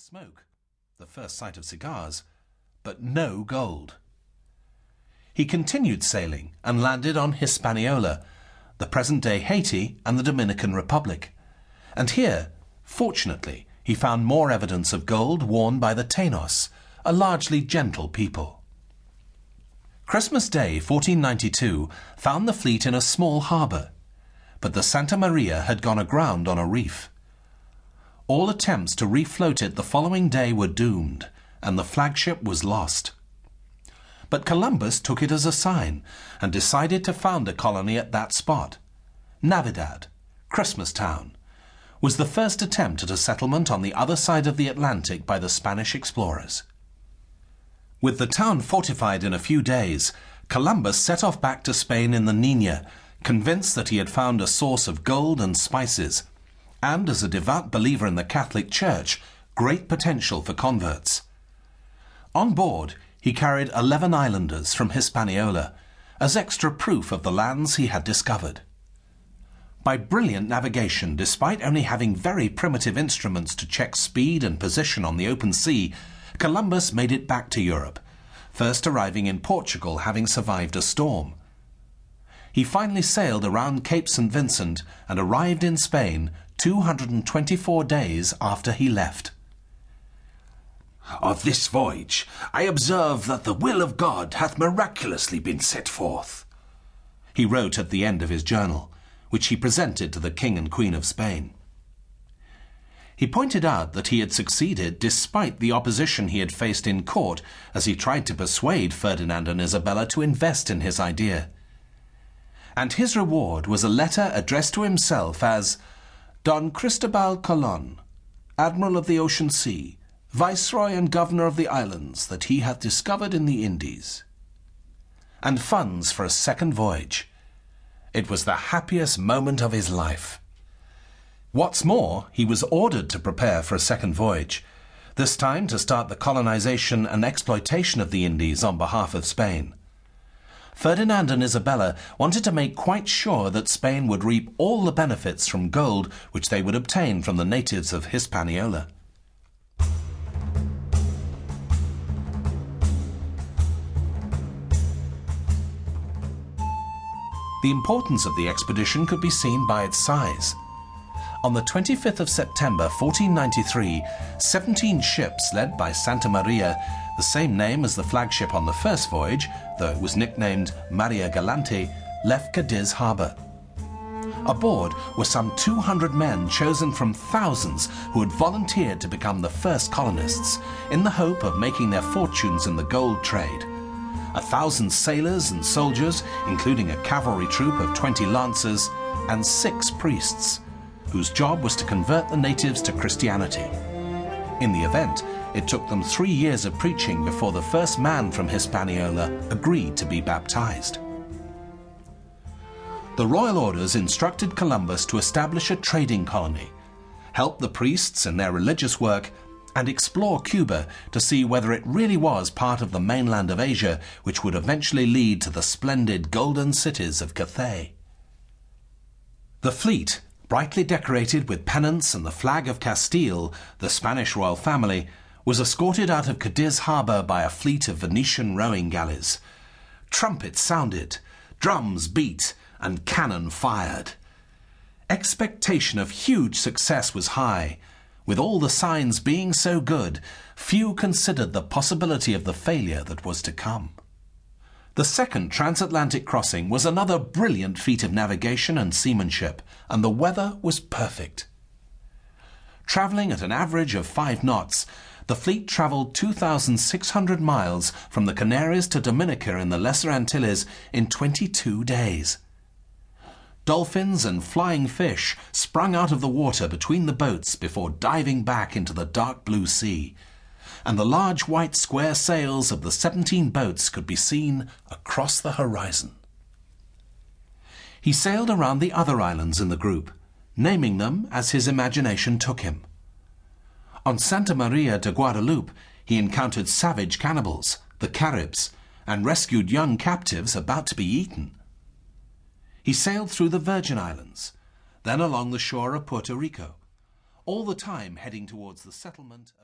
smoke, the first sight of cigars, but no gold. He continued sailing and landed on Hispaniola, the present day Haiti and the Dominican Republic. And here, fortunately, he found more evidence of gold worn by the Tainos, a largely gentle people. Christmas Day 1492 found the fleet in a small harbour, but the Santa Maria had gone aground on a reef. All attempts to refloat it the following day were doomed, and the flagship was lost. But Columbus took it as a sign and decided to found a colony at that spot. Navidad, Christmas Town, was the first attempt at a settlement on the other side of the Atlantic by the Spanish explorers. With the town fortified in a few days, Columbus set off back to Spain in the Nina, convinced that he had found a source of gold and spices, and as a devout believer in the Catholic Church, great potential for converts. On board, he carried 11 islanders from Hispaniola as extra proof of the lands he had discovered. By brilliant navigation, despite only having very primitive instruments to check speed and position on the open sea, Columbus made it back to Europe, first arriving in Portugal having survived a storm. He finally sailed around Cape St. Vincent and arrived in Spain 224 days after he left. Of this voyage I observe that the will of God hath miraculously been set forth. He wrote at the end of his journal, which he presented to the King and Queen of Spain. He pointed out that he had succeeded despite the opposition he had faced in court as he tried to persuade Ferdinand and Isabella to invest in his idea. And his reward was a letter addressed to himself as Don Cristobal Colon, Admiral of the Ocean Sea, Viceroy and Governor of the islands that he hath discovered in the Indies, and funds for a second voyage. It was the happiest moment of his life. What's more, he was ordered to prepare for a second voyage, this time to start the colonization and exploitation of the Indies on behalf of Spain. Ferdinand and Isabella wanted to make quite sure that Spain would reap all the benefits from gold which they would obtain from the natives of Hispaniola. The importance of the expedition could be seen by its size. On the 25th of September 1493, 17 ships led by Santa Maria, the same name as the flagship on the first voyage, though it was nicknamed Maria Galante, left Cadiz harbour. Aboard were some 200 men chosen from thousands who had volunteered to become the first colonists in the hope of making their fortunes in the gold trade a thousand sailors and soldiers, including a cavalry troop of 20 lancers, and six priests, whose job was to convert the natives to Christianity. In the event, it took them three years of preaching before the first man from Hispaniola agreed to be baptized. The royal orders instructed Columbus to establish a trading colony, help the priests in their religious work, and explore Cuba to see whether it really was part of the mainland of Asia, which would eventually lead to the splendid golden cities of Cathay. The fleet, brightly decorated with pennants and the flag of Castile, the Spanish royal family, was escorted out of Cadiz harbour by a fleet of Venetian rowing galleys. Trumpets sounded, drums beat, and cannon fired. Expectation of huge success was high, with all the signs being so good, few considered the possibility of the failure that was to come. The second transatlantic crossing was another brilliant feat of navigation and seamanship, and the weather was perfect. Travelling at an average of five knots, the fleet travelled 2,600 miles from the Canaries to Dominica in the Lesser Antilles in 22 days. Dolphins and flying fish sprung out of the water between the boats before diving back into the dark blue sea, and the large white square sails of the seventeen boats could be seen across the horizon. He sailed around the other islands in the group, naming them as his imagination took him. On Santa Maria de Guadalupe, he encountered savage cannibals, the Caribs, and rescued young captives about to be eaten. He sailed through the Virgin Islands, then along the shore of Puerto Rico, all the time heading towards the settlement of